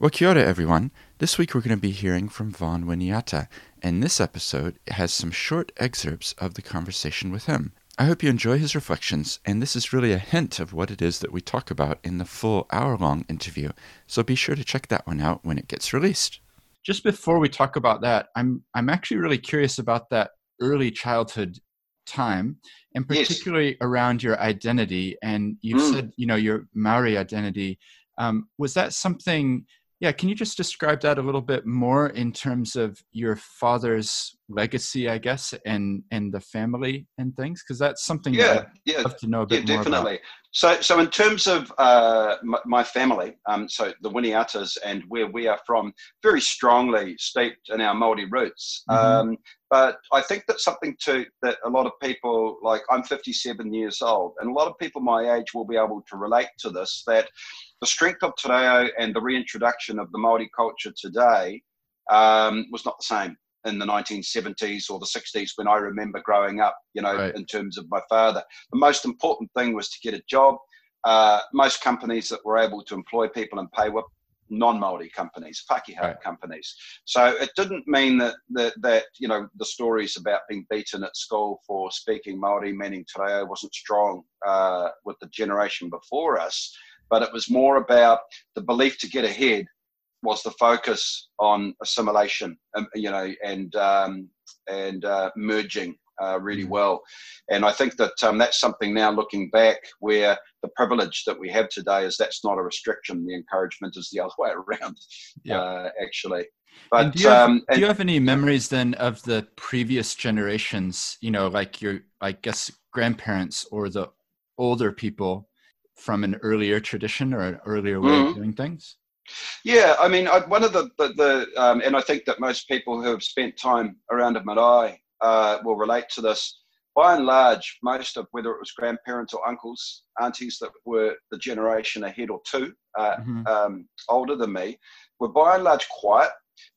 Well, kia ora, everyone. This week we're going to be hearing from Vaughan Winiata, and this episode has some short excerpts of the conversation with him. I hope you enjoy his reflections, and this is really a hint of what it is that we talk about in the full hour long interview, so be sure to check that one out when it gets released. Just before we talk about that, I'm, I'm actually really curious about that early childhood time, and particularly yes. around your identity. And you mm. said, you know, your Maori identity. Um, was that something yeah, can you just describe that a little bit more in terms of your father's legacy, I guess, and and the family and things? Because that's something yeah, that I'd yeah, love to know a bit yeah, definitely. About. So, so in terms of uh, my, my, family, um, so the Winiatas and where we are from, very strongly steeped in our Maori roots. Mm-hmm. Um, but I think that's something too that a lot of people, like I'm 57 years old, and a lot of people my age will be able to relate to this. That the strength of Te Reo and the reintroduction of the Maori culture today um, was not the same in the 1970s or the 60s when I remember growing up, you know, right. in terms of my father. The most important thing was to get a job. Uh, most companies that were able to employ people and pay were non-Maori companies, Pākehā right. companies. So it didn't mean that, that that you know the stories about being beaten at school for speaking Maori, meaning Te Reo, wasn't strong uh, with the generation before us but it was more about the belief to get ahead was the focus on assimilation, um, you know, and um, and uh, merging uh, really mm. well. And I think that um, that's something now looking back where the privilege that we have today is that's not a restriction. The encouragement is the other way around, yeah. Uh, actually. But do you, have, um, do you have any memories then of the previous generations? You know, like your, I guess, grandparents or the older people from an earlier tradition or an earlier way mm-hmm. of doing things? Yeah, I mean, I, one of the, the, the um, and I think that most people who have spent time around a marae uh, will relate to this. By and large, most of whether it was grandparents or uncles, aunties that were the generation ahead or two uh, mm-hmm. um, older than me, were by and large quiet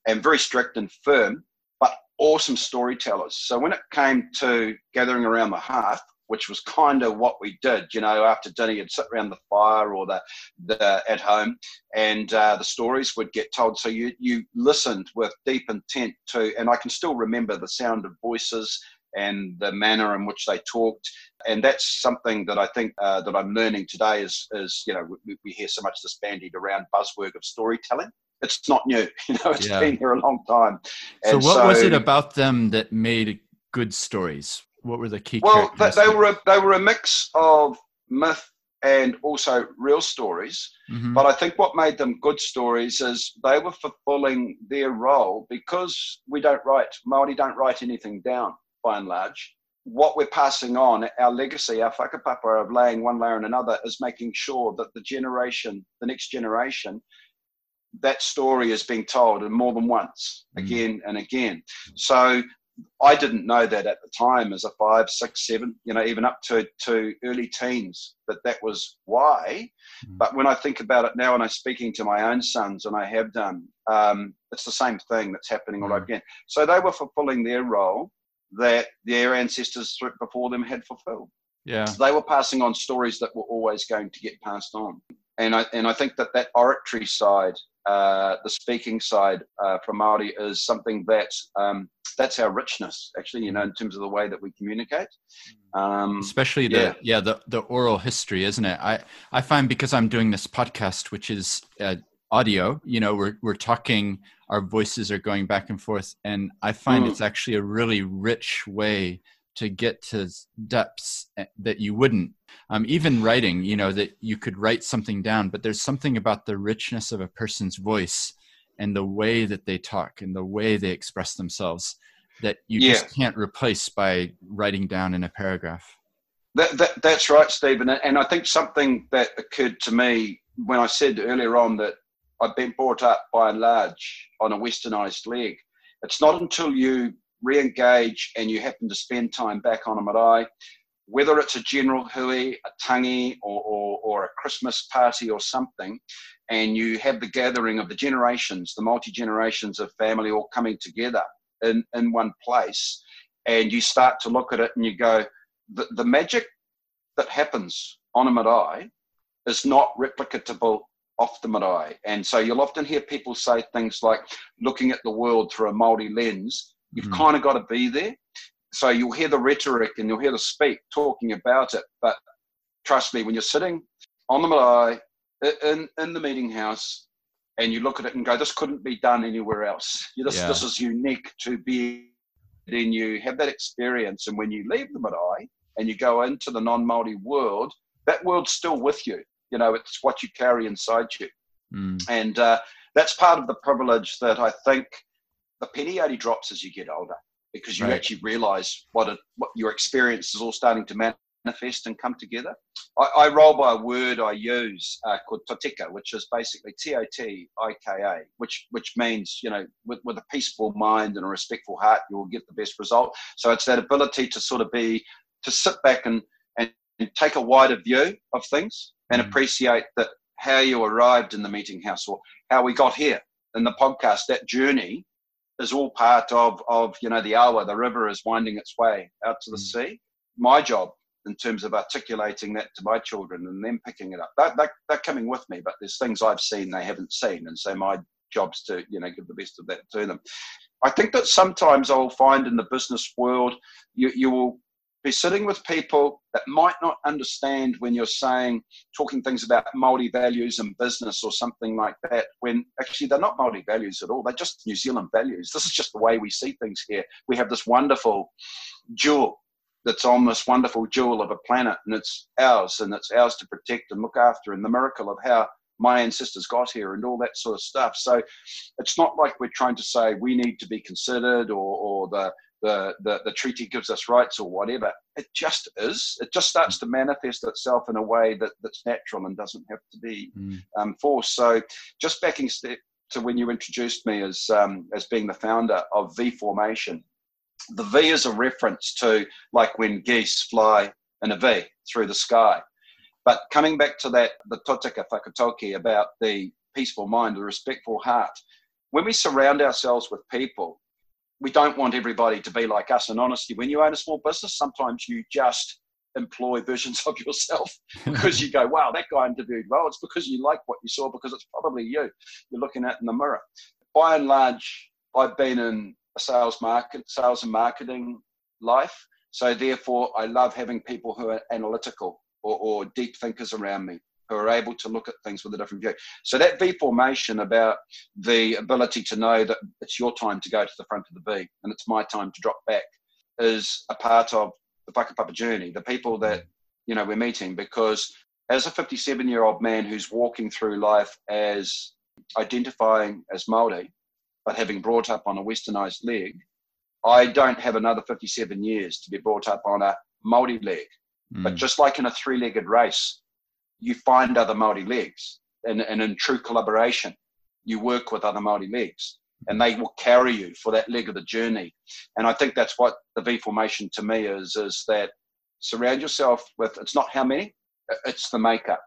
and very strict and firm, but awesome storytellers. So when it came to gathering around the hearth, which was kind of what we did. You know, after dinner, you'd sit around the fire or the, the at home, and uh, the stories would get told. So you you listened with deep intent to, and I can still remember the sound of voices and the manner in which they talked. And that's something that I think uh, that I'm learning today is, is you know, we, we, hear so much this bandied around buzzword of storytelling. It's not new, you know, it's yeah. been here a long time. And so what so, was it about them that made good stories? What were the key? Well, they, they were a, they were a mix of myth and also real stories. Mm-hmm. But I think what made them good stories is they were fulfilling their role because we don't write Maori don't write anything down by and large. What we're passing on, our legacy, our whakapapa of laying one layer and another, is making sure that the generation, the next generation, that story is being told and more than once, mm. again and again. So I didn't know that at the time as a five, six, seven, you know, even up to, to early teens, that that was why. Mm. But when I think about it now and I'm speaking to my own sons, and I have done, um, it's the same thing that's happening all over again. So they were fulfilling their role that their ancestors before them had fulfilled. Yeah. So they were passing on stories that were always going to get passed on. And I, and I think that that oratory side uh, the speaking side uh, from Maori is something that um, that's our richness, actually. You know, in terms of the way that we communicate, um, especially the yeah. yeah, the the oral history, isn't it? I I find because I'm doing this podcast, which is uh, audio. You know, we're we're talking, our voices are going back and forth, and I find mm. it's actually a really rich way to get to depths eh, that you wouldn't. Um, even writing you know that you could write something down but there's something about the richness of a person's voice and the way that they talk and the way they express themselves that you yeah. just can't replace by writing down in a paragraph. That, that, that's right stephen and i think something that occurred to me when i said earlier on that i've been brought up by and large on a westernized leg. It's not until you re-engage and you happen to spend time back on a marae, whether it's a general hui, a tangi, or, or, or, a Christmas party or something, and you have the gathering of the generations, the multi-generations of family all coming together in, in one place, and you start to look at it and you go, the, the magic that happens on a marae is not replicatable off the marae. And so you'll often hear people say things like looking at the world through a Māori lens. You've mm. kind of got to be there. So you'll hear the rhetoric and you'll hear the speak talking about it. But trust me, when you're sitting on the marae in, in the meeting house and you look at it and go, this couldn't be done anywhere else. This, yeah. this is unique to be then you have that experience. And when you leave the marae and you go into the non Māori world, that world's still with you. You know, it's what you carry inside you. Mm. And uh, that's part of the privilege that I think the penny only drops as you get older because you right. actually realize what, it, what your experience is all starting to manifest and come together. I, I roll by a word I use uh, called totika, which is basically T-O-T-I-K-A, which which means you know with, with a peaceful mind and a respectful heart, you will get the best result. So it's that ability to sort of be to sit back and and, and take a wider view of things and mm. appreciate that how you arrived in the meeting house or how we got here in the podcast. That journey is all part of of you know the awa. The river is winding its way out to the mm. sea. My job in terms of articulating that to my children and them picking it up. They're, they're, they're, coming with me, but there's things I've seen they haven't seen, and so my job's to you know give the best of that to them. I think that sometimes I'll find in the business world you, you will be sitting with people that might not understand when you're saying talking things about Maori values and business or something like that when actually they're not Maori values at all. They're just New Zealand values. This is just the way we see things here. We have this wonderful jewel that's on this wonderful jewel of a planet and it's ours and it's ours to protect and look after and the miracle of how my ancestors got here and all that sort of stuff. So it's not like we're trying to say we need to be considered or, or the, the, the, the treaty gives us rights or whatever it just is it just starts to manifest itself in a way that, that's natural and doesn't have to be mm. um, forced so just backing step to when you introduced me as um, as being the founder of v formation the V is a reference to like when geese fly in a V through the sky. But coming back to that, the totika whakatauki about the peaceful mind, the respectful heart, when we surround ourselves with people, we don't want everybody to be like us. And honestly, when you own a small business, sometimes you just employ versions of yourself because you go, wow, that guy interviewed well. It's because you like what you saw because it's probably you you're looking at in the mirror. By and large, I've been in a sales market, sales and marketing life. So therefore, I love having people who are analytical or, or deep thinkers around me who are able to look at things with a different view. So that V formation about the ability to know that it's your time to go to the front of the V and it's my time to drop back is a part of the whakapapa journey. The people that you know we're meeting because as a 57 year old man who's walking through life as identifying as Maori, but having brought up on a westernized leg, I don't have another 57 years to be brought up on a multi leg. Mm. But just like in a three legged race, you find other multi legs. And, and in true collaboration, you work with other multi legs and they will carry you for that leg of the journey. And I think that's what the V formation to me is, is that surround yourself with, it's not how many, it's the makeup.